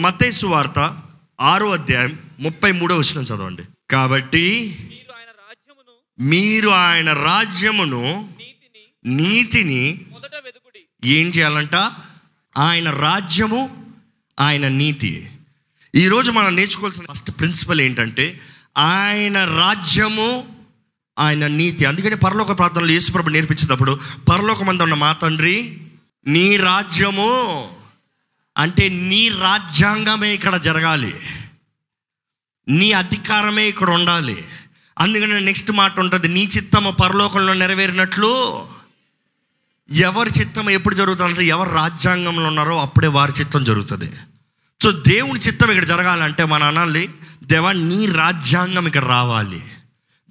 మతేసు వార్త ఆరో అధ్యాయం ముప్పై మూడో వచ్చిన చదవండి. కాబట్టి మీరు ఆయన రాజ్యమును మీరు ఆయన రాజ్యమును నీతిని మొదట ఏం చేయాలంట? ఆయన రాజ్యము ఆయన నీతి. ఈరోజు మనం నేర్చుకోవాల్సిన ఫస్ట్ ప్రిన్సిపల్ ఏంటంటే ఆయన రాజ్యము ఆయన నీతి. అందుకని పరలోక ప్రార్థనలు యేసుప్రభు నేర్పించేటప్పుడు పరలోకమందు ఉన్న మా తండ్రి నీ రాజ్యము అంటే నీ రాజ్యాంగమే ఇక్కడ జరగాలి. నీ అధికారమే ఇక్కడ ఉండాలి. అందుకని నెక్స్ట్ మాట ఉంటుంది నీ చిత్తము పరలోకంలో నెరవేరినట్లు ఎవరి చిత్తం ఎప్పుడు జరుగుతుందంటే ఎవరు రాజ్యాంగంలో ఉన్నారో అప్పుడే వారి చిత్తం జరుగుతుంది. సో దేవుని చిత్తం ఇక్కడ జరగాలంటే మన అనాలి దేవా నీ రాజ్యాంగం ఇక్కడ రావాలి.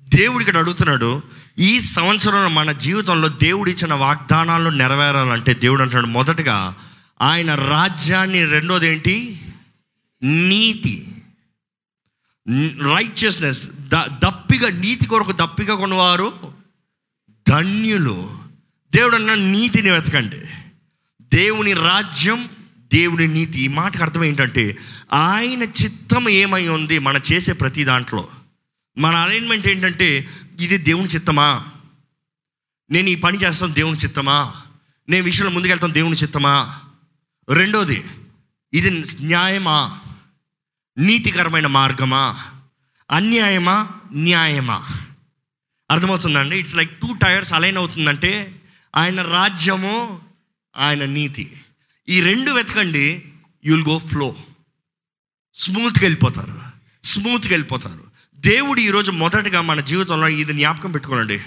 దేవుడు ఇక్కడ అడుగుతున్నాడు ఈ సంవత్సరం మన జీవితంలో దేవుడు ఇచ్చిన వాగ్దానాలు నెరవేరాలంటే దేవుడు అంటున్నాడు మొదటగా ఆయన రాజ్యాన్ని రెండోది ఏంటి నీతి. రైచియస్నెస్ ద దప్పిగా నీతి కొరకు దప్పిగా కొన్నవారు ధన్యులు. దేవుడు అన్న నీతిని వెతకండి. దేవుని రాజ్యం దేవుని నీతి. ఈ మాటకు అర్థం ఏంటంటే ఆయన చిత్తం ఏమై ఉంది మనం చేసే ప్రతి దాంట్లో? మన అరేంజ్మెంట్ ఏంటంటే ఇది దేవుని చిత్తమా? నేను ఈ పని చేస్తాను దేవుని చిత్తమా? నేను విషయంలో ముందుకెళ్తాను దేవుని చిత్తమా? రెండోది ఇది న్యాయమా? నీతికరమైన మార్గమా? అన్యాయమా? న్యాయమా? అర్థమవుతుందండి? It's like two tires align అవుతుందంటే ఆయన రాజ్యము ఆయన నీతి. ఈ రెండు వెతకండి యుల్ గో ఫ్లో స్మూత్గా వెళ్ళిపోతారు. స్మూత్గా వెళ్ళిపోతారు. దేవుడు ఈరోజు మొదటగా మన జీవితంలో ఇది జ్ఞాపకం పెట్టుకోనండి.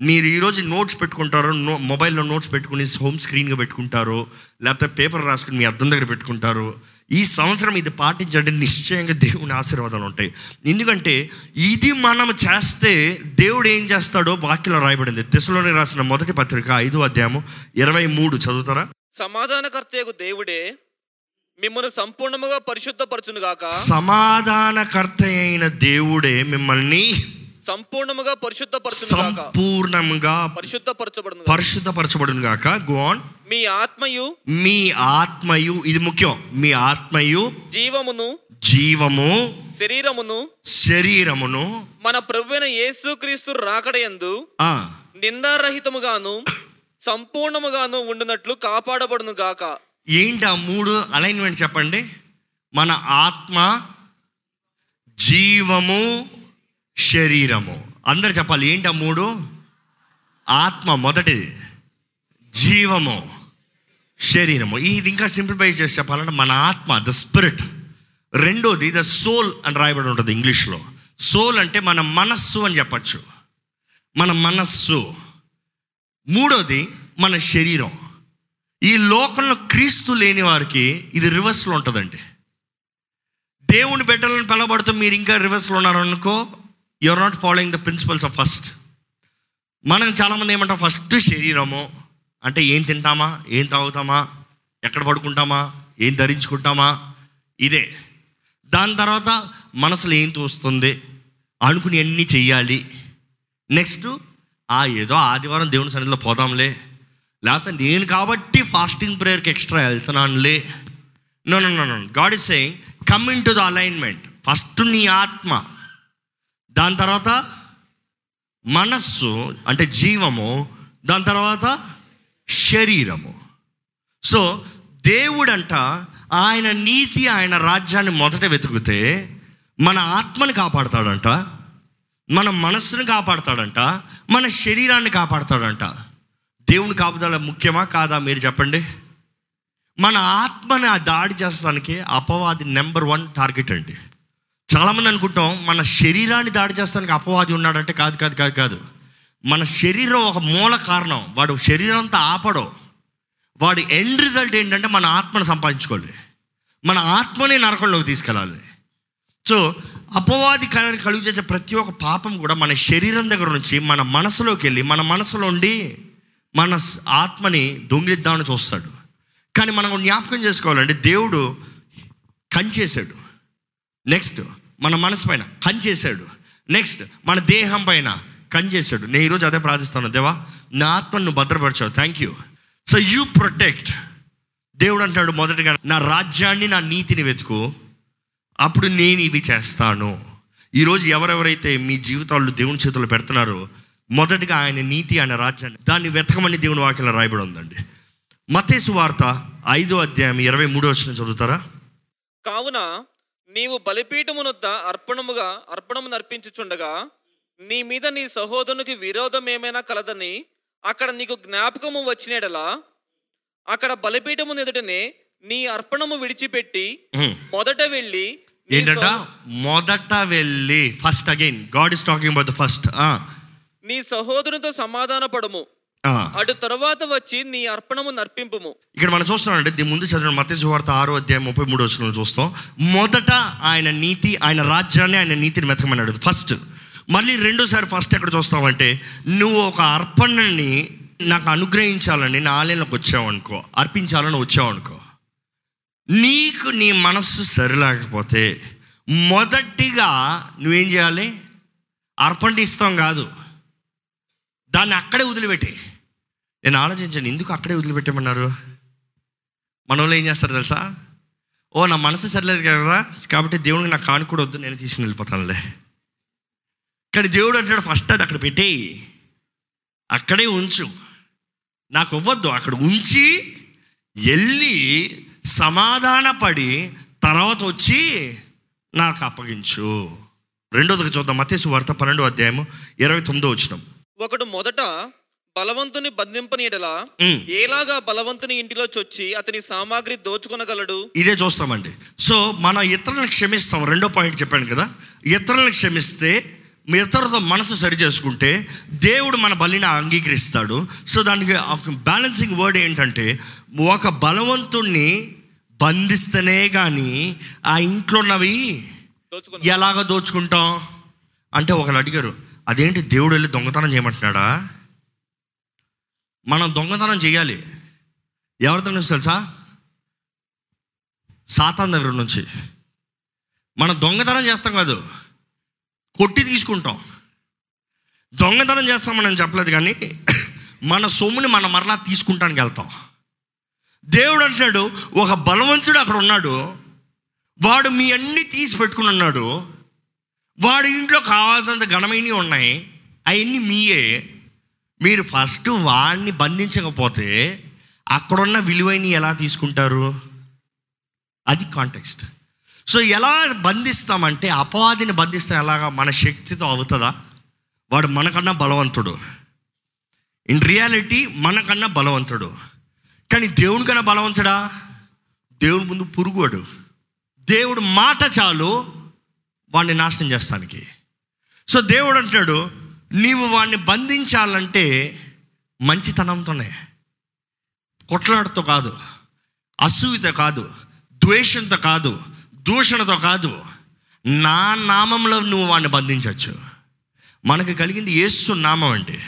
మీరు ఈరోజు నోట్స్ పెట్టుకుంటారు నో మొబైల్లో నోట్స్ పెట్టుకుని హోమ్ స్క్రీన్గా పెట్టుకుంటారు లేకపోతే పేపర్ రాసుకుని మీ అద్దం దగ్గర పెట్టుకుంటారు ఈ సంవత్సరం ఇది పాటించండి. నిశ్చయంగా దేవుని ఆశీర్వాదాలు ఉంటాయి. ఎందుకంటే ఇది మనం చేస్తే దేవుడు ఏం చేస్తాడో వాక్యంలో రాయబడింది. తెసలోని రాసిన మొదటి పత్రిక ఐదో అధ్యాయము ఇరవై మూడు. చదువుతారా? సమాధానకర్తయకు దేవుడే మిమ్మల్ని సంపూర్ణముగా పరిశుద్ధపరచును గాక సమాధానకర్త అయిన దేవుడే మిమ్మల్ని సంపూర్ణముగా పరిశుద్ధపరచును గాక. సంపూర్ణంగా పరిశుద్ధపరచబడును. పరిశుద్ధపరచబడును గాక. గోన్ మీ ఆత్మయు మీ ఆత్మయు ఇది ముఖ్యం. మీ ఆత్మయు జీవమును జీవము శరీరమును శరీరమును మన ప్రభువైన యేసుక్రీస్తు రాకడయందు నిందారహితముగాను సంపూర్ణముగాను ఉండునట్లు కాపాడబడును గాక. ఏంటి ఆ మూడు అలైన్మెంట్ చెప్పండి? మన ఆత్మ జీవము శరీరము. అందరు చెప్పాలి ఏంటి ఆ మూడు? ఆత్మ మొదటిది జీవము శరీరము. ఇది ఇంకా సింప్లిఫై చేసి చెప్పాలంటే మన ఆత్మ ద స్పిరిట్ రెండోది ద సోల్ అని రాయబడి ఉంటుంది ఇంగ్లీష్లో. సోల్ అంటే మన మనస్సు అని చెప్పచ్చు. మన మనస్సు. మూడోది మన శరీరం. ఈ లోకంలో క్రీస్తు లేని వారికి ఇది రివర్స్లో ఉంటుందండి. దేవుని బిడ్డలను పిలబడుతూ మీరు ఇంకా రివర్స్లో ఉన్నారనుకో or not following the principles of first మనం చాలామంది ఏమంటాం ఫస్ట్ శరీరము. అంటే ఏం తింటామా? ఏం తాగుతామా? ఎక్కడ పడుకుంటామా? ఏం ధరించుకుంటామా? ఇదే. దాని తర్వాత మనసులో ఏం తోస్తుంది అనుకుని అన్నీ చెయ్యాలి. నెక్స్ట్ ఆ ఏదో ఆదివారం దేవుని సన్నిధిలో పోదాంలే. లేకపోతే నేను కాబట్టి ఫాస్టింగ్ ప్రేయర్కి extra వెళ్తున్నానులే. No no no no God is saying come in to the alignment first నీ ఆత్మ. దాని తర్వాత మనస్సు అంటే జీవము దాని తర్వాత శరీరము. సో దేవుడంట ఆయన నీతి ఆయన రాజ్యాన్ని మొదట వెతుకుతే మన ఆత్మని కాపాడుతాడంట మన మనస్సును కాపాడుతాడంట మన శరీరాన్ని కాపాడుతాడంట. దేవుని కాపుదల ముఖ్యమా కాదా మీరు చెప్పండి? మన ఆత్మని ఆ దాడి చేస్తానికి అపవాది నెంబర్ వన్ టార్గెట్ అండి. చాలామంది అనుకుంటాం మన శరీరాన్ని దాడి చేస్తానికి అపవాది ఉన్నాడంటే కాదు కాదు కాదు కాదు. మన శరీరం ఒక మూల కారణం. వాడు శరీరం అంతా ఆపడం. వాడి ఎండ్ రిజల్ట్ ఏంటంటే మన ఆత్మను సంపాదించుకోవాలి. మన ఆత్మని నరకంలోకి తీసుకెళ్ళాలి. సో అపవాది కలు- కలుగు చేసే ప్రతి ఒక్క పాపం కూడా మన శరీరం దగ్గర నుంచి మన మనసులోకి వెళ్ళి మన మనసులో ఉండి మన ఆత్మని దొంగిలిద్దామని చూస్తాడు. కానీ మనం జ్ఞాపకం చేసుకోవాలంటే దేవుడు కంచేశాడు నెక్స్ట్ మన మనసు పైన కంచేశాడు నెక్స్ట్ మన దేహం పైన కంచేశాడు నేను ఈరోజు అదే ప్రార్థిస్తాను. దేవా నా ఆత్మను నువ్వు భద్రపరచావు. Thank you so you protect దేవుడు అంటాడు మొదటగా నా రాజ్యాన్ని నా నీతిని వెతుకు. అప్పుడు నేను ఇవి చేస్తాను. ఈరోజు ఎవరెవరైతే మీ జీవితాల్లో దేవుని చేతుల్లో పెడుతున్నారో మొదటిగా ఆయన నీతి ఆయన రాజ్యాన్ని దాన్ని వెతకమని దేవుని వాక్యంలో రాయబడి ఉందండి. మతేసు వార్త ఐదో అధ్యాయం ఇరవై మూడో వచ్చిన చదువుతారా? కావున నీవు బలిపీఠమునొద్ద అర్పణముగా అర్పణము నర్పించుచుండగా నీ మీద నీ సహోదరునికి విరోధం ఏమైనా కలదని అక్కడ నీకు జ్ఞాపకము వచ్చినడలా అక్కడ బలిపీఠము ఎదుటనే నీ అర్పణము విడిచిపెట్టి. మొదట వెళ్ళి ఏంటంట? మొదట వెళ్ళి first again God is talking about the first నీ సహోదరునితో సమాధాన పడుము అటు తరువాత వచ్చి నీ అర్పణము నర్పింపుము. ఇక్కడ మనం చూస్తున్నామంటే దీని ముందు చదివిన మత వార్త ఆరో అధ్యాయం ముప్పై మూడు వచ్చిన చూస్తాం. మొదట ఆయన నీతి ఆయన రాజ్యాన్ని ఆయన నీతిని వెతకమన్నాడు ఫస్ట్ మళ్ళీ రెండోసారి ఫస్ట్ ఎక్కడ చూస్తామంటే నువ్వు ఒక అర్పణని నాకు అనుగ్రహించాలని నా ఆలయంలోకి వచ్చావు అనుకో అర్పించాలని వచ్చావు అనుకో. నీకు నీ మనస్సు సరిలేకపోతే మొదటిగా నువ్వేం చేయాలి? అర్పణ ఇస్తాం కాదు. దాన్ని అక్కడే వదిలిపెట్టి. నేను ఆలోచించాను ఎందుకు అక్కడే వదిలిపెట్టమన్నారు? మన వాళ్ళు ఏం చేస్తారు తెలుసా? ఓ నా మనసు సరిలేదు కదా కాబట్టి దేవుడికి నాకు కానుకూడ వద్దు నేను తీసుకుని వెళ్ళిపోతానులే. కానీ దేవుడు అంటాడు ఫస్ట్ అది అక్కడ పెట్టేయి. అక్కడే ఉంచు. నాకు ఇవ్వద్దు అక్కడ ఉంచి వెళ్ళి సమాధానపడి తర్వాత వచ్చి నాకు అప్పగించు. రెండోదిగా చూద్దాం మతేసు వార్త పన్నెండో అధ్యాయము ఇరవై తొమ్మిదో వచ్చినాం ఒకడు మొదట బలవంతుని బంధింపనీయడలా ఉమ్. ఏలాగా బలవంతుని ఇంటిలో చొచ్చి అతని సామాగ్రి దోచుకొనగలడు? ఇదే చూస్తామండి. సో మనం ఇతరులను క్షమిస్తాం. రెండో పాయింట్ చెప్పాను కదా. ఇతరులను క్షమిస్తే ఇతరులతో మనసు సరి చేసుకుంటే దేవుడు మన బలిని అంగీకరిస్తాడు. సో దానికి బ్యాలెన్సింగ్ వర్డ్ ఏంటంటే ఒక బలవంతుణ్ణి బంధిస్తేనే కానీ ఆ ఇంట్లో ఉన్నవి ఎలాగ దోచుకుంటాం? అంటే ఒకరు అడిగారు అదేంటి దేవుడు వెళ్ళి దొంగతనం చేయమంటున్నాడా? మనం దొంగతనం చేయాలి. ఎవరితో నుంచి తెలుసా? సాతాన్ దగ్గర నుంచి. మనం దొంగతనం చేస్తాం కాదు. కొట్టి తీసుకుంటాం. దొంగతనం చేస్తామని చెప్పలేదు కానీ మన సొమ్ముని మనం మరలా తీసుకుంటానికి వెళ్తాం. దేవుడు అంటున్నాడు ఒక బలవంతుడు అక్కడ ఉన్నాడు. వాడు మీ అన్ని తీసి పెట్టుకుని ఉన్నాడు. వాడి ఇంట్లో కావాల్సినంత ఘనమైనవి ఉన్నాయి. అవన్నీ మీయే. మీరు ఫస్ట్ వాడిని బంధించకపోతే అక్కడున్న విలువైన ఎలా తీసుకుంటారు? అది కాంటెక్స్ట్ సో ఎలా బంధిస్తామంటే అపవాదిని బంధిస్తే ఎలాగా? మన శక్తితో అవుతుందా? వాడు మనకన్నా బలవంతుడు. ఇన్ రియాలిటీ మనకన్నా బలవంతుడు. కానీ దేవుని కన్నా బలవంతుడా? దేవుని ముందు పురుగువాడు దేవుడు మాట చాలు వాడిని నాశనం చేస్తానికి. సో దేవుడు అంటాడు నీవు వాడిని బంధించాలంటే మంచితనంతోనే. కొట్లాడుతో కాదు అసూయతో కాదు ద్వేషంతో కాదు దూషణతో కాదు నా నామంలో నువ్వు వాడిని బంధించవచ్చు. మనకు కలిగింది యేసు నామం అండి.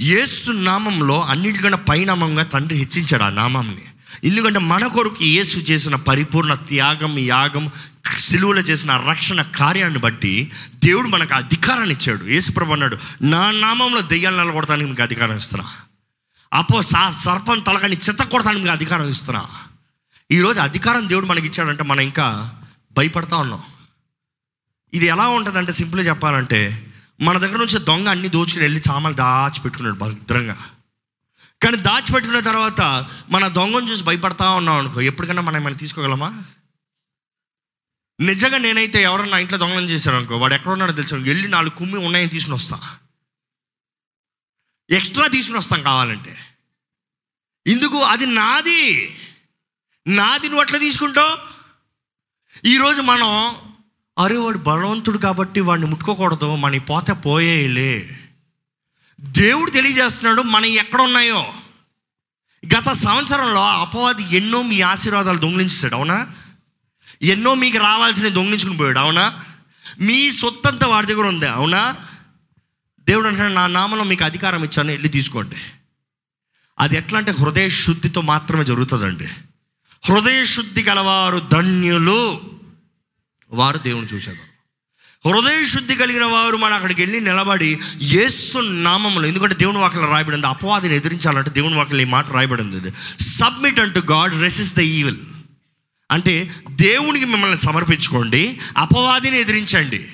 యేసు నామంలో అన్నిటికన్నా పైనామంగా తండ్రి హెచ్చించాడు ఆ నామంని ఎందుకంటే మన కొరకు యేసు చేసిన పరిపూర్ణ త్యాగం యాగం సిలువలో చేసిన రక్షణ కార్యాన్ని బట్టి దేవుడు మనకు అధికారాన్ని ఇచ్చాడు. యేసుప్రభు అన్నాడు నా నామంలో దెయ్యాలు నిలబడటానికి మీకు అధికారం ఇస్తున్నా. అపో సా సర్పం తలకాన్ని చెత్త కొడతానికి మీకు అధికారం ఇస్తున్నా. ఈరోజు అధికారం దేవుడు మనకి ఇచ్చాడంటే మనం ఇంకా భయపడతా ఉన్నాం. ఇది ఎలా ఉంటుందంటే సింపుల్గా చెప్పాలంటే మన దగ్గర నుంచి దొంగ అన్ని దోచుకుని వెళ్ళి సామాన్లు దాచిపెట్టుకున్నాడు భద్రంగా. కానీ దాచిపెట్టుకున్న తర్వాత మన దొంగను చూసి భయపడతా ఉన్నాం అనుకో ఎప్పటికైనా మనం ఏమైనా తీసుకోగలమా? నిజంగా నేనైతే ఎవరన్నా ఇంట్లో దొంగలం చేశారు అనుకో వాడు ఎక్కడ ఉన్నాడో తెలుసు వెళ్ళి నాలుగు కుమ్మి ఉన్నాయని తీసుకుని వస్తా. ఎక్స్ట్రా తీసుకుని వస్తాం కావాలంటే. ఎందుకు అది నాది. నాది నువ్వు అట్లా తీసుకుంటావు? ఈరోజు మనం అరే వాడు బలవంతుడు కాబట్టి వాడిని ముట్టుకోకూడదు మన పోతే పోయేలే. దేవుడు తెలియజేస్తున్నాడు మనం ఎక్కడ ఉన్నాయో గత సంవత్సరంలో అపవాది ఎన్నో మీ ఆశీర్వాదాలు దొంగిలించాడు అవునా? ఎన్నో మీకు రావాల్సిన దొంగిలించుకుని పోయాడు అవునా? మీ సొత్తంతా వాడి దగ్గర ఉంది అవునా? దేవుడు అంటే నా నామలో మీకు అధికారం ఇచ్చాను వెళ్ళి తీసుకోండి. అది ఎట్లా అంటే హృదయ శుద్ధితో మాత్రమే జరుగుతుందండి. హృదయ శుద్ధి గలవారు ధన్యులు. వారు దేవుని చూసేవారు. హృదయ శుద్ధి కలిగిన వారు మన అక్కడికి వెళ్ళి నిలబడి యేసు నామంలో ఎందుకంటే దేవుని వాక్యం రాయబడింది అపవాదిని ఎదిరించాలంటే దేవుని వాక్యం ఈ మాట రాయబడింది సబ్మిట్ అంటూ గాడ్ రెసిస్ ద ఈవిల్ అంటే దేవునికి మిమ్మల్ని సమర్పించుకోండి అపవాదిని ఎదిరించండి.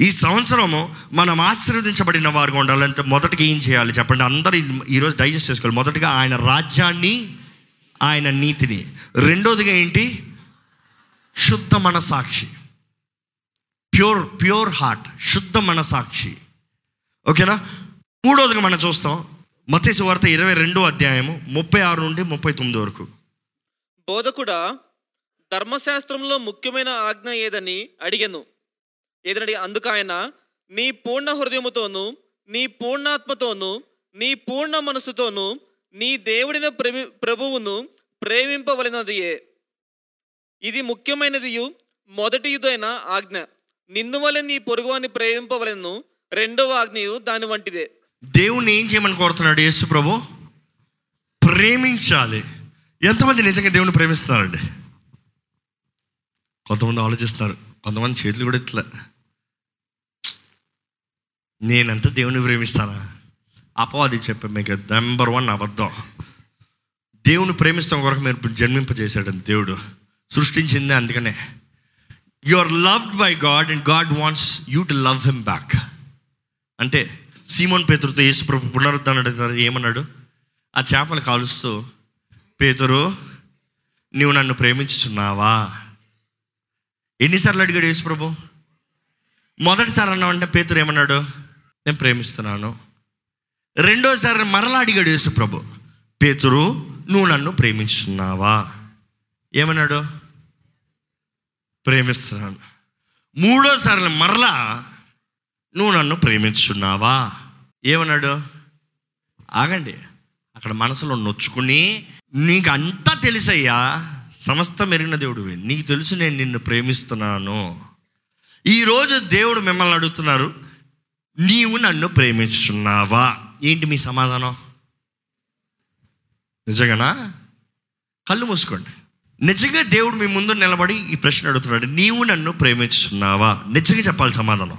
ఈ సంవత్సరము మనం ఆశీర్వదించబడిన వారుగా ఉండాలంటే మొదటిగా ఏం చేయాలి చెప్పండి? అందరూ ఈరోజు డైజెస్ట్ చేసుకోవాలి. మొదటిగా ఆయన రాజ్యాన్ని ఆయన నీతిని. రెండోదిగా ఏంటి? శుద్ధ మనసాక్షి ప్యూర్ ప్యూర్ హార్ట్ శుద్ధ మనసాక్షి. ఓకేనా? మూడోదిగా మనం చూస్తాం మతేసు వార్త ఇరవై రెండో అధ్యాయము ముప్పై ఆరు నుండి ముప్పై తొమ్మిది వరకు. బోధకుడా ధర్మశాస్త్రంలో ముఖ్యమైన ఆజ్ఞ ఏదని అడిగాను. ఏదని అందుకు ఆయన నీ పూర్ణ హృదయముతోను నీ పూర్ణాత్మతోను నీ పూర్ణ మనసుతోను నీ దేవుడిన ప్రేమి ప్రభువును ప్రేమింపవలనదియే. ఇది ముఖ్యమైనదియు మొదటియుదైన ఆజ్ఞ. నిన్ను వలె నీ పొరుగువాన్ని ప్రేమింపవలను. రెండవ ఆజ్ఞయు దాని వంటిదే. దేవుణ్ణి ఏం చేయమని కోరుతున్నాడు యేసు ప్రభు? ప్రేమించాలి. ఎంతమంది నిజంగా దేవుని ప్రేమిస్తున్నారండి? కొంతమంది ఆలోచిస్తారు కొంతమంది చేతులు కూడా ఇట్లా నేనంతా దేవుని ప్రేమిస్తానా? అపవాది చెప్పి మీకు నెంబర్ వన్ అబద్ధం. దేవుని ప్రేమిస్తాం కొరకు మీరు జన్మింపజేశాడు దేవుడు. సృష్టించింది అందుకనే. You are loved by God and God wants you to love him back అంటే సీమోన్ పేతురుతో యేసు ప్రభు పునరుద్ధరణ ఏమన్నాడు? ఆ చేపలు కాలుస్తూ పేతురు నీవు నన్ను ప్రేమించుచున్నావా? ఎన్నిసార్లు అడిగాడు యేసుప్రభు? మొదటిసారి అన్నామంటే పేతురు ఏమన్నాడు? నేను ప్రేమిస్తున్నాను. రెండోసారి మరలా అడిగాడు యేసుప్రభు పేతురు నువ్వు నన్ను ప్రేమించున్నావా? ఏమన్నాడు? ప్రేమిస్తున్నాను. మూడోసారి మరలా నువ్వు నన్ను ప్రేమించున్నావా? ఏమన్నాడు? ఆగండి అక్కడ మనసులో నొచ్చుకుని నీకు అంతా తెలుసయ్యా సమస్తం మెరిగిన దేవుడివి. నీకు తెలుసు నేను నిన్ను ప్రేమిస్తున్నాను. ఈరోజు దేవుడు మిమ్మల్ని అడుగుతున్నారు నీవు నన్ను ప్రేమించున్నావా? ఏంటి మీ సమాధానం? నిజంగానా? కళ్ళు మూసుకోండి. నిజంగా దేవుడు మీ ముందు నిలబడి ఈ ప్రశ్న అడుగుతున్నాడు. నీవు నన్ను ప్రేమించున్నావా నిజంగా చెప్పాలి సమాధానం.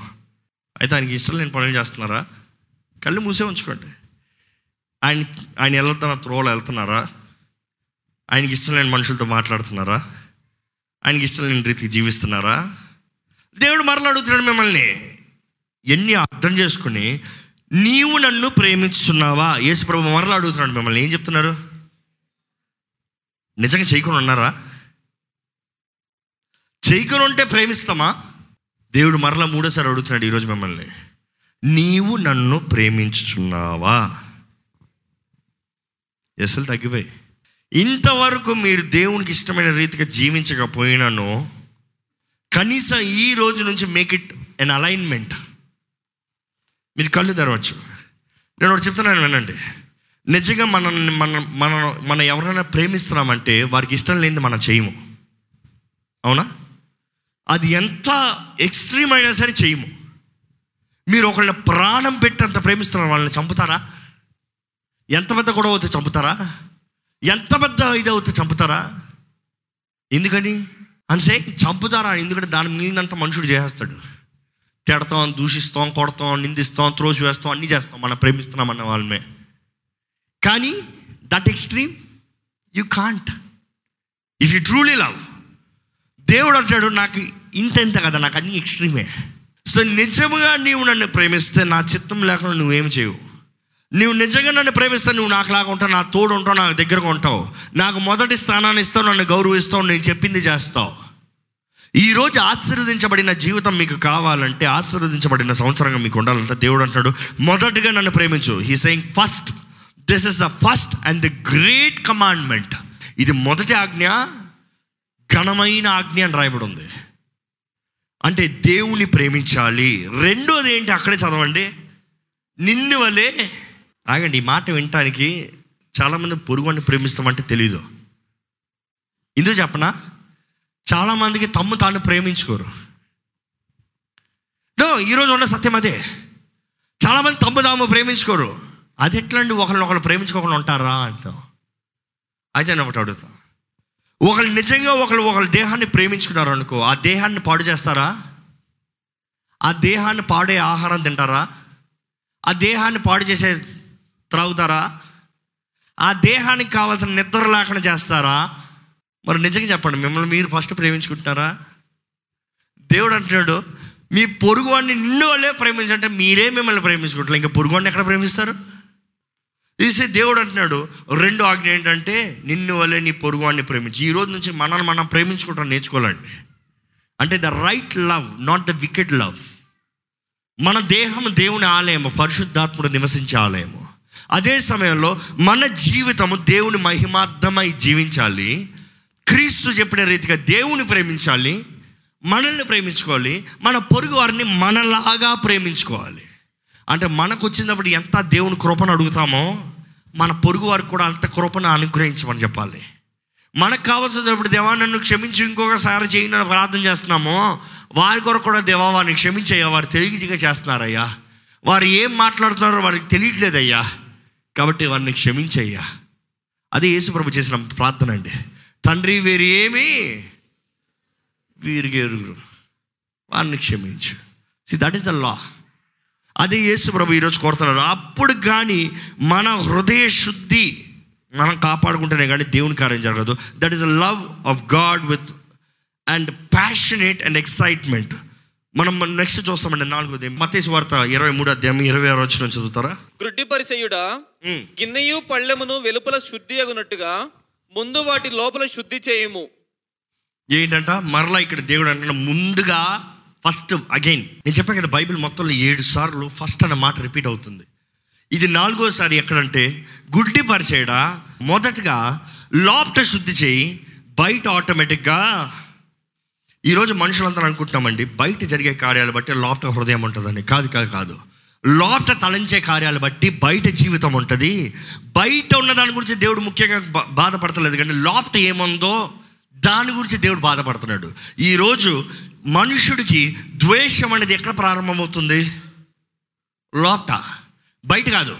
అయితే ఆయనకి ఇష్టం లేని పనులు చేస్తున్నారా? కళ్ళు మూసే ఉంచుకోండి. ఆయన ఆయన వెళ్తున్న త్రోలో వెళ్తున్నారా? ఆయనకి ఇష్టం లేని మనుషులతో మాట్లాడుతున్నారా? ఆయనకి ఇష్టం లేని రీతికి జీవిస్తున్నారా? దేవుడు మరలా అడుగుతున్నాడు మిమ్మల్ని. ఎన్ని అర్థం చేసుకుని నీవు నన్ను ప్రేమిస్తున్నావా యేసుప్రభు మరలా అడుగుతున్నాడు మిమ్మల్ని. ఏం చెప్తున్నారు? నిజంగా చేయకుండా ఉన్నారా? చేయకుండా ఉంటే ప్రేమిస్తామా? దేవుడు మరలా మూడోసారి అడుగుతున్నాడు ఈరోజు మిమ్మల్ని. నీవు నన్ను ప్రేమించుచున్నావా? ఎసలు తగ్గిపోయి. ఇంతవరకు మీరు దేవునికి ఇష్టమైన రీతిగా జీవించకపోయినాను కనీసం ఈ రోజు నుంచి మేక్ ఇట్ ఎన్ అలైన్మెంట్ మీరు కళ్ళు తెరవచ్చు. నేను ఒకటి చెప్తున్నాను వినండి. నిజంగా మనల్ని మన మన మనం ఎవరైనా ప్రేమిస్తున్నామంటే వారికి ఇష్టం లేనిది మనం చేయము. అవునా? అది ఎంత ఎక్స్ట్రీమ్ అయినా సరే చేయము. మీరు ఒకళ్ళ ప్రాణం పెట్టి అంత ప్రేమిస్తున్నారు వాళ్ళని చంపుతారా? ఎంత పెద్ద గొడవ అవుతే చంపుతారా? ఎంత పెద్ద ఇది అవుతే చంపుతారా? ఎందుకని? అంటే చంపుతారా? ఎందుకంటే దాని మీదంతా మనుషుడు చేసేస్తాడు. తిడతాం దూషిస్తాం కొడతాం నిందిస్తాం త్రోసి వేస్తాం అన్నీ చేస్తాం. మనం ప్రేమిస్తున్నాం అన్న వాళ్ళమే. కానీ that extreme you can't if you truly love దేవుడు అంటాడు నాకు ఇంత ఇంత కదా నాకు అన్ని ఎక్స్ట్రీమే సో నిజముగా నీవు నన్ను ప్రేమిస్తే నా చిత్తం లేకుండా నువ్వేం చేయవు. నువ్వు నిజంగా నన్ను ప్రేమిస్తే నువ్వు నాకు లాగా ఉంటావు నా తోడు ఉంటావు నాకు దగ్గరగా ఉంటావు. నాకు మొదటి స్థానాన్ని ఇస్తావు నన్ను గౌరవిస్తావు నేను చెప్పింది చేస్తావు. ఈరోజు ఆశీర్వదించబడిన జీవితం మీకు కావాలంటే ఆశీర్వదించబడిన సంవత్సరంగా మీకు ఉండాలంటే దేవుడు అంటాడు మొదటిగా నన్ను ప్రేమించు. He saying first this is the first and the great commandment ఇది మొదటి ఆజ్ఞ ఘనమైన ఆజ్ఞ అని రాయబడి ఉంది అంటే దేవుని ప్రేమించాలి. రెండోది ఏంటి? అక్కడే చదవండి. నిన్ను వలే ఆగండి ఈ మాట వినటానికి చాలామంది పొరుగుని ప్రేమిస్తామంటే తెలీదు. ఇందుకు చెప్పనా? చాలామందికి తమ్ము తాను ప్రేమించుకోరు. నో ఈరోజు ఉన్న సత్యం అదే. చాలామంది తమ్ము తాము ప్రేమించుకోరు. అది ఎట్లా అండి ఒకరిని ప్రేమించుకోకుండా ఉంటారా అంటాం. అయితే నేను ఒకటి అడుగుతా. ఒకళ్ళు నిజంగా ఒకరు ఒకళ్ళ దేహాన్ని ప్రేమించుకున్నారు అనుకో ఆ దేహాన్ని పాడు చేస్తారా? ఆ దేహాన్ని పాడే ఆహారం తింటారా? ఆ దేహాన్ని పాడు చేసే త్రాగుతారా? ఆ దేహానికి కావాల్సిన నిద్ర లేకుండా చేస్తారా? మరి నిజంగా చెప్పండి మిమ్మల్ని మీరు ఫస్ట్ ప్రేమించుకుంటున్నారా? దేవుడు అంటున్నాడు మీ పొరుగువాడిని నిన్ను వాళ్ళే ప్రేమించంటే మీరే మిమ్మల్ని ప్రేమించుకుంటారు ఇంకా పొరుగువాడిని ఎక్కడ ప్రేమిస్తారు? ఈసే దేవుడు అంటున్నాడు రెండు ఆజ్ఞ ఏంటంటే నిన్ను వల్లే నీ పొరుగువాడిని ప్రేమించి. ఈ రోజు నుంచి మనల్ని మనం ప్రేమించుకుంటాం నేర్చుకోవాలండి. అంటే the right love not the wicked love మన దేహం దేవుని ఆలయము పరిశుద్ధాత్ముడు నివసించే ఆలయము. అదే సమయంలో మన జీవితము దేవుని మహిమార్థమై జీవించాలి. క్రీస్తు చెప్పిన రీతిగా దేవుని ప్రేమించాలి మనల్ని ప్రేమించుకోవాలి మన పొరుగు వారిని మనలాగా ప్రేమించుకోవాలి. అంటే మనకు వచ్చినప్పుడు ఎంత దేవుని కృపను అడుగుతామో మన పొరుగు వారికి కూడా అంత కృపను అనుగ్రహించమని చెప్పాలి. మనకు కావాల్సినప్పుడు దేవా నన్ను క్షమించి ఇంకొకసారి చేయను ప్రార్థన చేస్తున్నామో వారి కొరకు కూడా దేవా వారిని క్షమించయ్యా వారు తెలియజగా చేస్తున్నారయ్యా. వారు ఏం మాట్లాడుతున్నారో వారికి తెలియట్లేదయ్యా. కాబట్టి వారిని క్షమించయ్యా. అదే యేసుప్రభు చేసిన ప్రార్థన అండి. తండ్రి వీరు ఏమి వీరికి ఎరుగురు. వారిని క్షమించు. See that is the law అదే యేసు ప్రభు ఈరోజు కోరుతున్నారు. అప్పుడు కానీ మన హృదయ శుద్ధి మనం కాపాడుకుంటేనే కానీ దేవుని కార్యం జరగదు. That is a love of God with and passionate and excitement మనం నెక్స్ట్ చూస్తామండి నాలుగోది మతేసు వార్త ఇరవై మూడు అధ్యాయం ఇరవై ఆరు వచ్చిన చదువుతారా? గ్రుడ్డి పరిసయుడా. గిన్నెయు పళ్ళెమును వెలుపల శుద్ధి అగునట్టుగా ముందు వాటి లోపల శుద్ధి చేయుము. ఏంటంట? మరలా ఇక్కడ దేవుడు అంటే ముందుగా ఫస్ట్ అగైన్ నేను చెప్పాను కదా బైబిల్ మొత్తంలో ఏడు సార్లు ఫస్ట్ అన్న మాట రిపీట్ అవుతుంది. ఇది నాలుగోసారి ఎక్కడంటే గుడ్డి పరిచేయడా మొదటగా లోపట శుద్ధి చేయి బయట ఆటోమేటిక్గా ఈరోజు మనుషులందరూ అనుకుంటున్నామండి బయట జరిగే కార్యాలు బట్టి లోపట హృదయం ఉంటుందండి. కాదు కాదు కాదు. లోపట తలంచే కార్యాలు బట్టి బయట జీవితం ఉంటుంది. బయట ఉన్న దాని గురించి దేవుడు ముఖ్యంగా బా- బాధపడతలేదు. కానీ లోపట ఏముందో దాని గురించి దేవుడు బాధపడుతున్నాడు. ఈరోజు మనుషుడికి ద్వేషం అనేది ఎక్కడ ప్రారంభమవుతుంది? లోపట. బయట కాదు.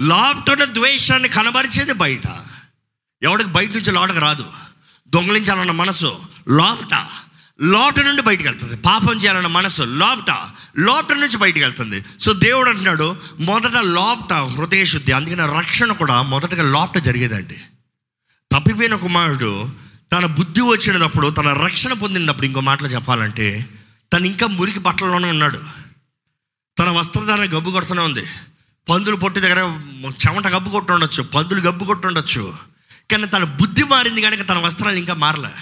లోపట ఉన్న ద్వేషాన్ని కనబరిచేది బయట. ఎవడికి బయట నుంచి లోటకు రాదు. దొంగలించాలన్న మనసు లోపట. లోపట నుండి బయటకు వెళ్తుంది. పాపం చేయాలన్న మనసు లోపట. లోపట నుంచి బయటకు వెళ్తుంది. సో దేవుడు అంటున్నాడు మొదట లోపట హృదయ శుద్ధి అందుకని రక్షణ కూడా మొదటగా లోపట జరిగేదండి. తప్పిపోయిన కుమారుడు తన బుద్ధి వచ్చినప్పుడు తన రక్షణ పొందినప్పుడు ఇంకో మాటలు చెప్పాలంటే తను ఇంకా మురికి బట్టల్లోనే ఉన్నాడు. తన వస్త్రధారణ గబ్బు కొడుతూనే ఉంది. పందులు పొట్టి దగ్గర చెమట గబ్బు కొట్టుండొచ్చు పందులు గబ్బు కొట్టుండొచ్చు కానీ తన బుద్ధి మారింది కనుక తన వస్త్రాలు ఇంకా మారలే.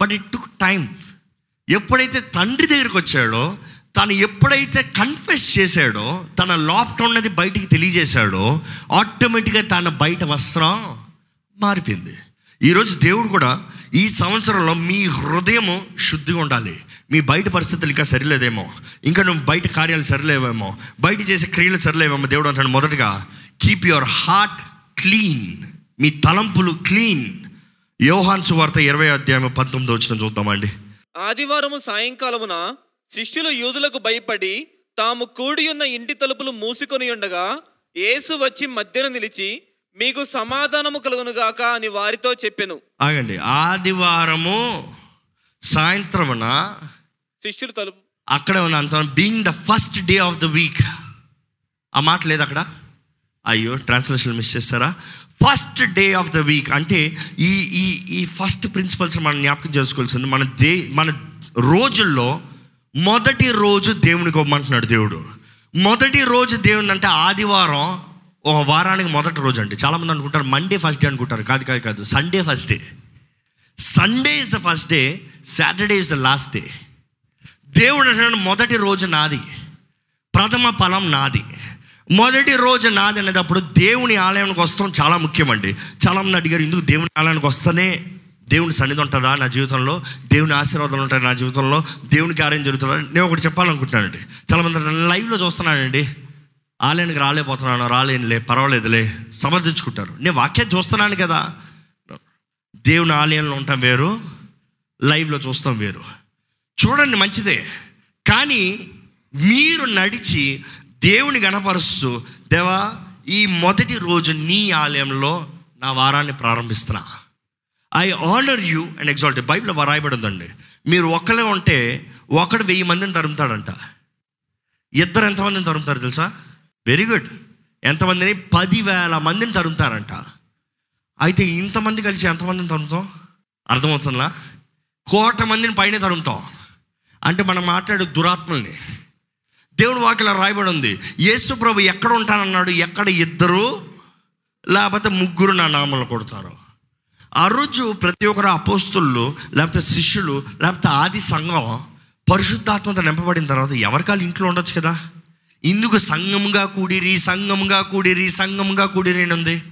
బట్ ఇట్ టుక్ టైం ఎప్పుడైతే తండ్రి దగ్గరికి వచ్చాడో తను ఎప్పుడైతే కన్ఫెస్ చేశాడో తన లోపట ఉన్నది బయటికి తెలియజేశాడో ఆటోమేటిక్గా తన బయట వస్త్రం మారిపోయింది. ఈరోజు దేవుడు కూడా ఈ సంవత్సరంలో మీ హృదయము శుద్ధిగా ఉండాలి. మీ బయట పరిస్థితులు ఇంకా సరిలేదేమో. ఇంకా నువ్వు బయట కార్యాలు సరిలేవేమో. బయట చేసే క్రియలు సరిలేవేమో దేవుడు అంటాడు మొదటగా కీప్ యువర్ హార్ట్ క్లీన్ మీ తలంపులు క్లీన్ యోహాన్ సువార్త ఇరవై అధ్యాయం పంతొమ్మిది వచ్చిన చూద్దామండి. ఆదివారము సాయంకాలమున శిష్యులు యూదులకు భయపడి తాము కూడి ఉన్న ఇంటి తలుపులు మూసుకొని ఉండగా యేసు వచ్చి మధ్యన నిలిచి మీకు సమాధానము కలుగునుగాక అని వారితో చెప్పెను. ఆగండి. ఆదివారము సాయంత్రమున శిష్యులు తలుపు అక్కడే ఉన్న అంత being the first day of the week ఆ మాట లేదు అక్కడ? అయ్యో ట్రాన్స్లేషన్ మిస్ చేస్తారా? First day of the week అంటే ఈ ఈ ఈ ఫస్ట్ ప్రిన్సిపల్స్ మనం జ్ఞాపకం చేసుకోవాల్సింది. మన దే మన రోజుల్లో మొదటి రోజు దేవునికి ఇవ్వమంటున్నాడు దేవుడు. మొదటి రోజు దేవుని అంటే ఆదివారం ఒక వారానికి మొదటి రోజు అండి చాలామంది అనుకుంటారు మండే ఫస్ట్ డే అనుకుంటారు. కాదు కాదు కాదు. Sunday first day Sunday is the first day Saturday is the last day దేవుడు అంటున్నాడు మొదటి రోజు నాది. ప్రథమ ఫలం నాది. మొదటి రోజు నాది అనేటప్పుడు దేవుని ఆలయానికి వస్తాం చాలా ముఖ్యమండి. చాలామంది అడిగారు ఎందుకు దేవుని ఆలయానికి వస్తేనే దేవుని సన్నిధి ఉంటుందా నా జీవితంలో? దేవుని ఆశీర్వాదాలు ఉంటాయి నా జీవితంలో? దేవుని కార్యం జరుగుతుందా? నేను ఒకటి చెప్పాలనుకుంటున్నానండి. చాలామంది లైవ్లో చూస్తున్నానండి. ఆలయానికి రాలేకపోతున్నాను రాలేనులే పర్వాలేదులే సమర్థించుకుంటారు. నేను వాక్యం చూస్తున్నాను కదా. దేవుని ఆలయంలో ఉంటాం వేరు లైవ్లో చూస్తాం వేరు. చూడండి మంచిదే. కానీ మీరు నడిచి దేవుని గణపరుస్తూ దేవా ఈ మొదటి రోజు నీ ఆలయంలో నా వారాన్ని ప్రారంభిస్తున్నా. I honour you and exalt Bible వరాయబడి ఉందండి మీరు ఒక్కరే ఉంటే ఒకడు వెయ్యి మందిని తరుముతాడంట. ఇద్దరు ఎంతమందిని తరుముతారు తెలుసా? వెరీ గుడ్ ఎంతమందిని? పదివేల మందిని తరుముతారంట. అయితే ఇంతమంది కలిసి ఎంతమందిని తరుముతాం? అర్థమవుతుందా? కోట మందిని పైన తరుముతాం. అంటే మనం మాట్లాడే దురాత్మల్ని. దేవుని వాకిలా రాయబడి ఉంది. యేసు ప్రభు ఎక్కడ ఉంటానన్నాడు? ఎక్కడ ఇద్దరు? లేకపోతే ముగ్గురు నా నామలు కొడతారు. ఆ రోజు ప్రతి ఒక్కరు అపోస్తులు లేకపోతే శిష్యులు లేకపోతే ఆది సంఘం పరిశుద్ధాత్మతో నింపబడిన తర్వాత ఎవరికాలు ఇంట్లో ఉండొచ్చు కదా? ఇందుకు సంఘముగా కూడిరి సంఘముగా కూడిరి సంఘముగా కూడిరి అని ఉంది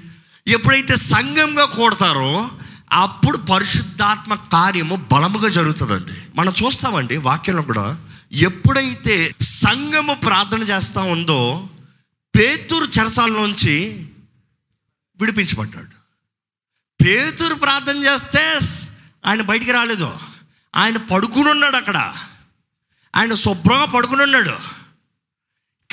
ఎప్పుడైతే సంఘంగా కూడతారో అప్పుడు పరిశుద్ధాత్మ కార్యము బలముగా జరుగుతుందండి. మనం చూస్తామండి వాక్యంలో కూడా ఎప్పుడైతే సంఘము ప్రార్థన చేస్తూ ఉందో పేతూరు చెరసాలలోంచి విడిపించబడ్డాడు. పేతురు ప్రార్థన చేస్తే ఆయన బయటికి రాలేదు. ఆయన పడుకుని ఉన్నాడు అక్కడ. ఆయన శుభ్రంగా పడుకుని ఉన్నాడు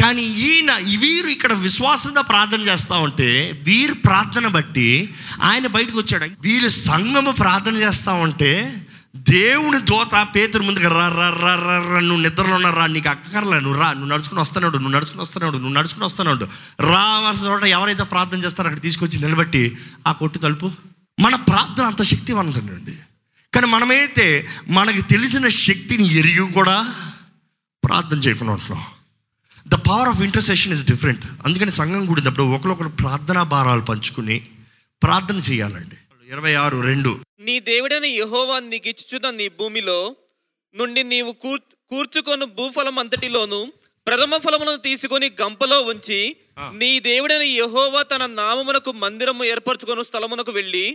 కానీ ఈయన వీరు ఇక్కడ విశ్వాసంగా ప్రార్థన చేస్తూ ఉంటే వీరు ప్రార్థన బట్టి ఆయన బయటకు వచ్చాడు. వీరు సంఘము ప్రార్థన చేస్తూ ఉంటే దేవుని దోత పేతురు ముందుకు రా రా రా రా నువ్వు నిద్రలో ఉన్న రా నీకు అక్కర్లే నువ్వు రా నువ్వు నడుచుకుని వస్తున్నాడు నువ్వు నడుచుకుని వస్తానాడు నువ్వు నడుచుకుని వస్తానాడు రావాల్సిన చోట ఎవరైతే ప్రార్థన చేస్తారో అక్కడ తీసుకొచ్చి నిలబెట్టి ఆ కొట్టు తలుపు. మన ప్రార్థన అంత శక్తివంతండి కానీ మనమైతే మనకి తెలిసిన శక్తిని ఎరిగి కూడా ప్రార్థన చేయకుండా ఉంటున్నాం. The power of intercession is different అందుకని సంఘం కూడినప్పుడు ఒకరొకరు ప్రార్థనా భారాలు పంచుకుని ప్రార్థన చేయాలండి. ఇరవై ఆరు రెండు. నీ దేవుడైన యెహోవా నీకు ఇచ్చుచున్న నీ భూమిలో నుండి నీవు కూర్ కూర్చుకొని భూఫలం అంతటిలోను ప్రథమ ఫలములను తీసుకొని గంపలో ఉంచి నీ దేవుడైన యెహోవా తన నామమునకు మందిరము ఏర్పరచుకొని స్థలమునకు వెళ్ళి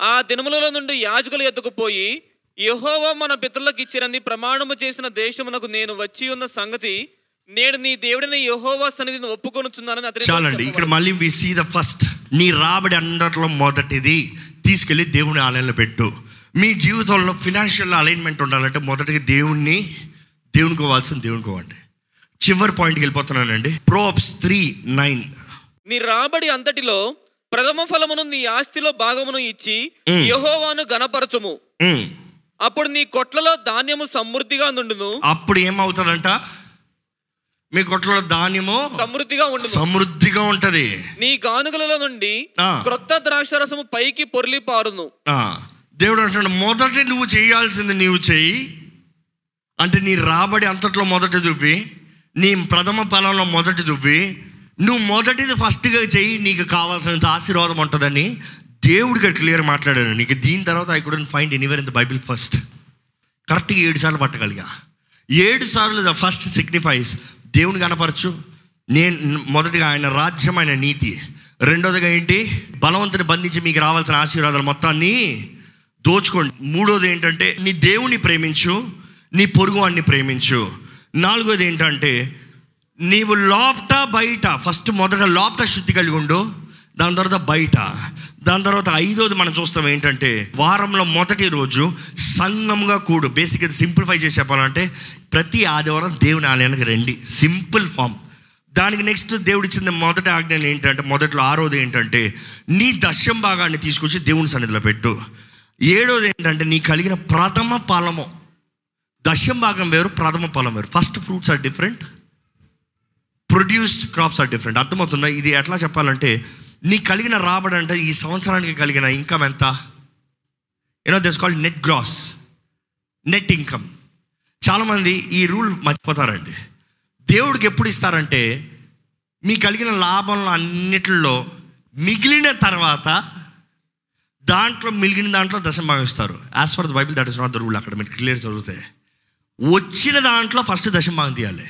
ఆ దినములలో నుండి యాజకుల ఎద్దుకు పోయి యెహోవా మన పితరులకు ఇచ్చిరని ప్రమాణము చేసిన దేశమునకు నేను వచ్చి ఉన్న సంగతి నేడు నీ దేవుడైన యెహోవా సన్నిధిని ఒప్పుకొనుచున్నానని అతని చాలండి ఇక్కడ మళ్ళీ వి సీ ద ఫస్ట్ నీ రాబడి అందరిలో మొదటిది తీసుకెళ్ళి దేవుని ఆలయంలో పెట్టు. మీ జీవితంలో ఫినాన్షియల్ అలైన్మెంట్ ఉండాలంటే మొదటిగా దేవుణ్ణి దేవునికి ఇవ్వాల్సిన దేవునికి ఇవ్వండి. చివరి పాయింట్కి వెళ్ళిపోతున్నానండి. ప్రోప్స్ త్రీ నైన్ నీ రాబడి అంతటిలో ప్రథమ ఫలమును నీ ఆస్తిలో భాగమును ఇచ్చి. యెహోవాను గణపరచుము అప్పుడు నీ కొట్లలో ధాన్యము సమృద్ధిగా నుండును. అప్పుడు ఏమవుతుందంట? మీ కొట్లో ధాన్యము సమృద్ధిగా ఉండును. సమృద్ధిగా ఉంటది. నీ గానుగలలో నుండి. క్రొత్త ద్రాక్షరసము పైకి పొర్లి పారును. దేవుడు అంటున్నాడు మొదటి నువ్వు చేయాల్సింది నీవు చెయ్యి అంటే నీ రాబడి అంతట్లో మొదటి దువ్వి నీ ప్రథమ ఫలంలో మొదటి దువ్వి. నువ్వు మొదటిది ఫస్ట్గా చెయ్యి నీకు కావాల్సినంత ఆశీర్వాదం ఉంటుందని దేవుడికి క్లియర్ మాట్లాడాను నీకు దీని తర్వాత I couldn't find anywhere in the Bible first కరెక్ట్గా ఏడు సార్లు పట్టగలిగా. ఏడు సార్లు ద ఫస్ట్ సిగ్నిఫైస్ దేవుని కనపరచు. నేను మొదటిగా ఆయన రాజ్యమైన నీతి. రెండోదిగా ఏంటి? బలవంతుని బంధించి మీకు రావాల్సిన ఆశీర్వాదాలు మొత్తాన్ని దోచుకోండి. మూడోది ఏంటంటే నీ దేవుని ప్రేమించు నీ పొరుగువాడిని ప్రేమించు. నాలుగోది ఏంటంటే నీవు లోపట బయట ఫస్ట్ మొదట లోపట శుద్ధి కలిగి ఉండు దాని తర్వాత బయట. దాని తర్వాత ఐదోది మనం చూస్తాం ఏంటంటే వారంలో మొదటి రోజు సంఘంగా కూడు. బేసిక్గా సింప్లిఫై చేసి చెప్పాలంటే ప్రతి ఆదివారం దేవుని ఆలయానికి రండి. సింపుల్ ఫామ్ దానికి నెక్స్ట్ దేవుడు ఇచ్చిన మొదటి ఆజ్ఞలు ఏంటంటే మొదట్లో ఆరోది ఏంటంటే నీ దశం భాగాన్ని తీసుకొచ్చి దేవుని సన్నిధిలో పెట్టు. ఏడోది ఏంటంటే నీ కలిగిన ప్రథమ ఫలము. దశం భాగం వేరు ప్రథమ ఫలం వేరు. First fruits are different produced crops are different అర్థమవుతుందా? ఇది ఎట్లా చెప్పాలంటే నీ కలిగిన రాబడి అంటే ఈ సంవత్సరానికి కలిగిన ఇన్కమ్ ఎంత? You know this called net gross net income చాలామంది ఈ రూల్ మర్చిపోతారండి. దేవుడికి ఎప్పుడు ఇస్తారంటే మీ కలిగిన లాభంలో అన్నిటిలో మిగిలిన తర్వాత దాంట్లో మిగిలిన దాంట్లో దశం భాగం ఇస్తారు. As far the Bible that is not the rule అక్కడ మీరు క్లియర్ చదివితే. వచ్చిన దాంట్లో ఫస్ట్ దశం భాగం తీయాలి.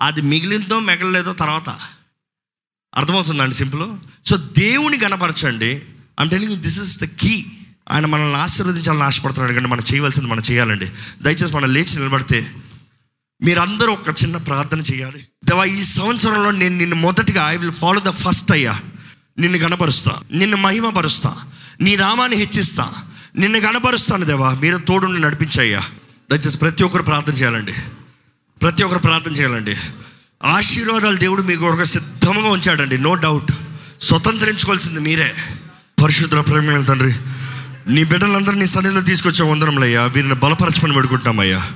అది మిగిలిందో మిగలలేదో తర్వాత. అర్థమవుతుందండి సింపుల్? సో దేవుని గణపరచండి. I'm telling this is the key ఆయన మనల్ని ఆశీర్వదించాలని ఆశపడుతున్నాడు కానీ మనం చేయవలసింది మనం చేయాలండి. దయచేసి మనం లేచి నిలబడితే మీరందరూ ఒక చిన్న ప్రార్థన చేయాలి. దేవా ఈ సంవత్సరంలో నేను నిన్ను మొదటిగా I will follow the first అయ్యా నిన్ను గణపరుస్తా. నిన్ను మహిమపరుస్తా. నీ నామాన్ని హెచ్చిస్తా. నిన్ను గణపరుస్తాను దేవా. మీరు తోడుని నడిపించయ్యా. దయచేసి ప్రతి ఒక్కరు ప్రార్థన చేయాలండి. ప్రతి ఒక్కరు ప్రార్థన చేయాలండి. ఆశీర్వాదాలు దేవుడు మీకు ఒక సిద్ధంగా ఉంచాడండి నో డౌట్ స్వతంత్రించుకోవాల్సింది మీరే. పరిశుద్ధ ప్రేమ తండ్రి నీ బిడ్డలందరూ నీ సన్నిధిలో తీసుకొచ్చే వందరంలయ్యా వీరిని బలపరచమని పెడుకుంటున్నామయ్యా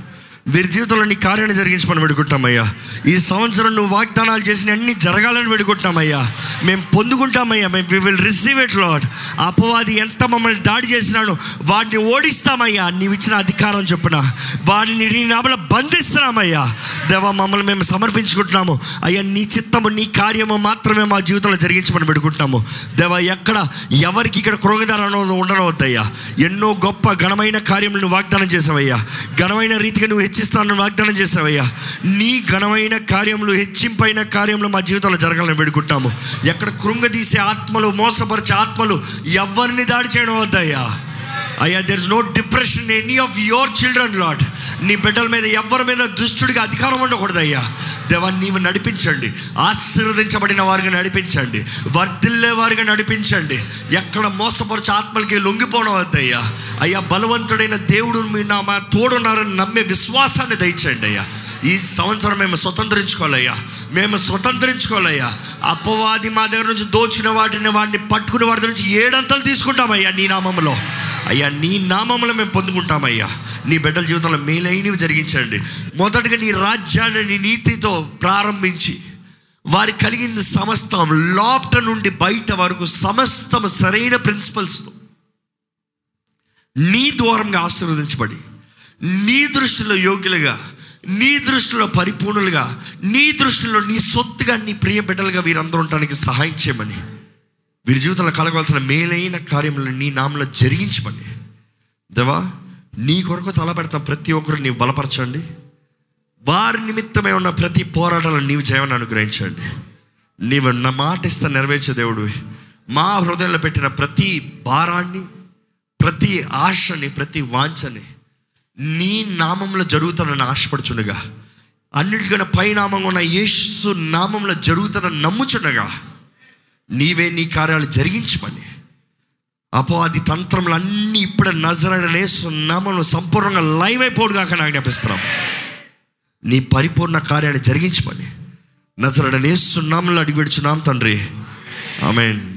వీరి జీవితంలో నీ కార్యాన్ని జరిగించమని వేడుకుంటామయ్యా ఈ సంవత్సరం నువ్వు వాగ్దానాలు చేసిన అన్ని జరగాలని వేడుకుంటున్నామయ్యా. మేము పొందుకుంటామయ్యా. మేము we will receive it lord అపవాది ఎంత మమ్మల్ని దాడి చేసినాడు వాటిని ఓడిస్తామయ్యా. నీవు ఇచ్చిన అధికారం చొప్పున. వాడిని నీ నామలో బంధిస్తున్నామయ్యా. దేవా మమ్మల్ని మేము సమర్పించుకుంటున్నాము. అయ్యా నీ చిత్తము నీ కార్యము మాత్రమే మా జీవితంలో జరిగించమని పెడుకుంటున్నాము దేవా ఎక్కడ ఎవరికి ఇక్కడ కృంగదారణ ఉండనవద్దయ్యా ఎన్నో గొప్ప ఘనమైన కార్యములను వాగ్దానం చేసావయ్యా. ఘనమైన రీతిగా నువ్వు హెచ్చిస్తానని వాగ్దానం చేసావయ్యా నీ ఘనమైన కార్యములు హెచ్చింపైన కార్యములు మా జీవితంలో జరగాలని వేడుకుంటాము. ఎక్కడ కృంగదీసే ఆత్మలు మోసపరిచే ఆత్మలు ఎవరిని దాడి చేయడం వద్దయ్యా. అయ్యా there is no depression any of your children lord నీ బిడ్డల మీద ఎవరి మీద దుష్టుడికి అధికారం ఉండకూడదు అయ్యా. దేవా నీవు నడిపించండి. ఆశీర్వదించబడిన వారిగా నడిపించండి. వర్ధిల్లే వారిగా నడిపించండి. ఎక్కడ మోసపరచ ఆత్మలకి లొంగిపోవడం వద్దయ్యా అయ్యా బలవంతుడైన దేవుడు మీ నా మా తోడున్నారని నమ్మే విశ్వాసాన్ని దయచేయండి అయ్యా. ఈ సంవత్సరం మేము స్వతంత్రించుకోవాలయ్యా. మేము స్వతంత్రించుకోవాలయ్యా. అపవాది మా దగ్గర నుంచి దోచిన వాటిని వాడిని పట్టుకునే వాటి నుంచి ఏడంతలు తీసుకుంటామయ్యా నీ నామంలో. అయ్యా నీ నామంలో మేము పొందుకుంటామయ్యా. నీ బిడ్డల జీవితంలో మేలైనవి జరిగించండి. మొదటగా నీ రాజ్యాన్ని నీ నీతితో ప్రారంభించి వారి కలిగిన సమస్తం లోపట నుండి బయట వరకు సమస్తం సరైన ప్రిన్సిపల్స్తో నీ ద్వారంగా ఆశీర్వదించబడి నీ దృష్టిలో యోగ్యులుగా నీ దృష్టిలో పరిపూర్ణులుగా నీ దృష్టిలో నీ సొత్తుగా నీ ప్రియ బిడ్డలుగా వీరందరూ ఉండటానికి సహాయం చేయమని. వీరి జీవితంలో కలగవలసిన మేలైన కార్యములను నీ నామలో జరిగించమని. దేవా నీ కొరకు తలపెడతాం ప్రతి ఒక్కరు నీవు బలపరచండి. వారి నిమిత్తమై ఉన్న ప్రతి పోరాటాలను నీవు చేయమని అనుగ్రహించండి. నీవు నా మాట ఇస్తా నెరవేర్చే దేవుడు. మా హృదయంలో పెట్టిన ప్రతి భారాన్ని ప్రతి ఆశని ప్రతి వాంఛని నీ నామంలో జరుగుతానని ఆశపడుచుండగా అన్నిటికన్నా పై నామంగా ఉన్న యేసు నామంలో జరుగుతానని నమ్ముచుండగా నీవే నీ కార్యాలు జరిగించమని. అపవాది తంత్రములు అన్నీ ఇప్పుడే నజరడనేసు నామంలో సంపూర్ణంగా లైవ్ అయిపోడుగాక నాకు జ్ఞాపిస్తున్నాం నీ పరిపూర్ణ కార్యాన్ని జరిగించమని. నజరడనేసు నామంలో అడిగి విడుచున్నాం తండ్రి. ఆమెన్.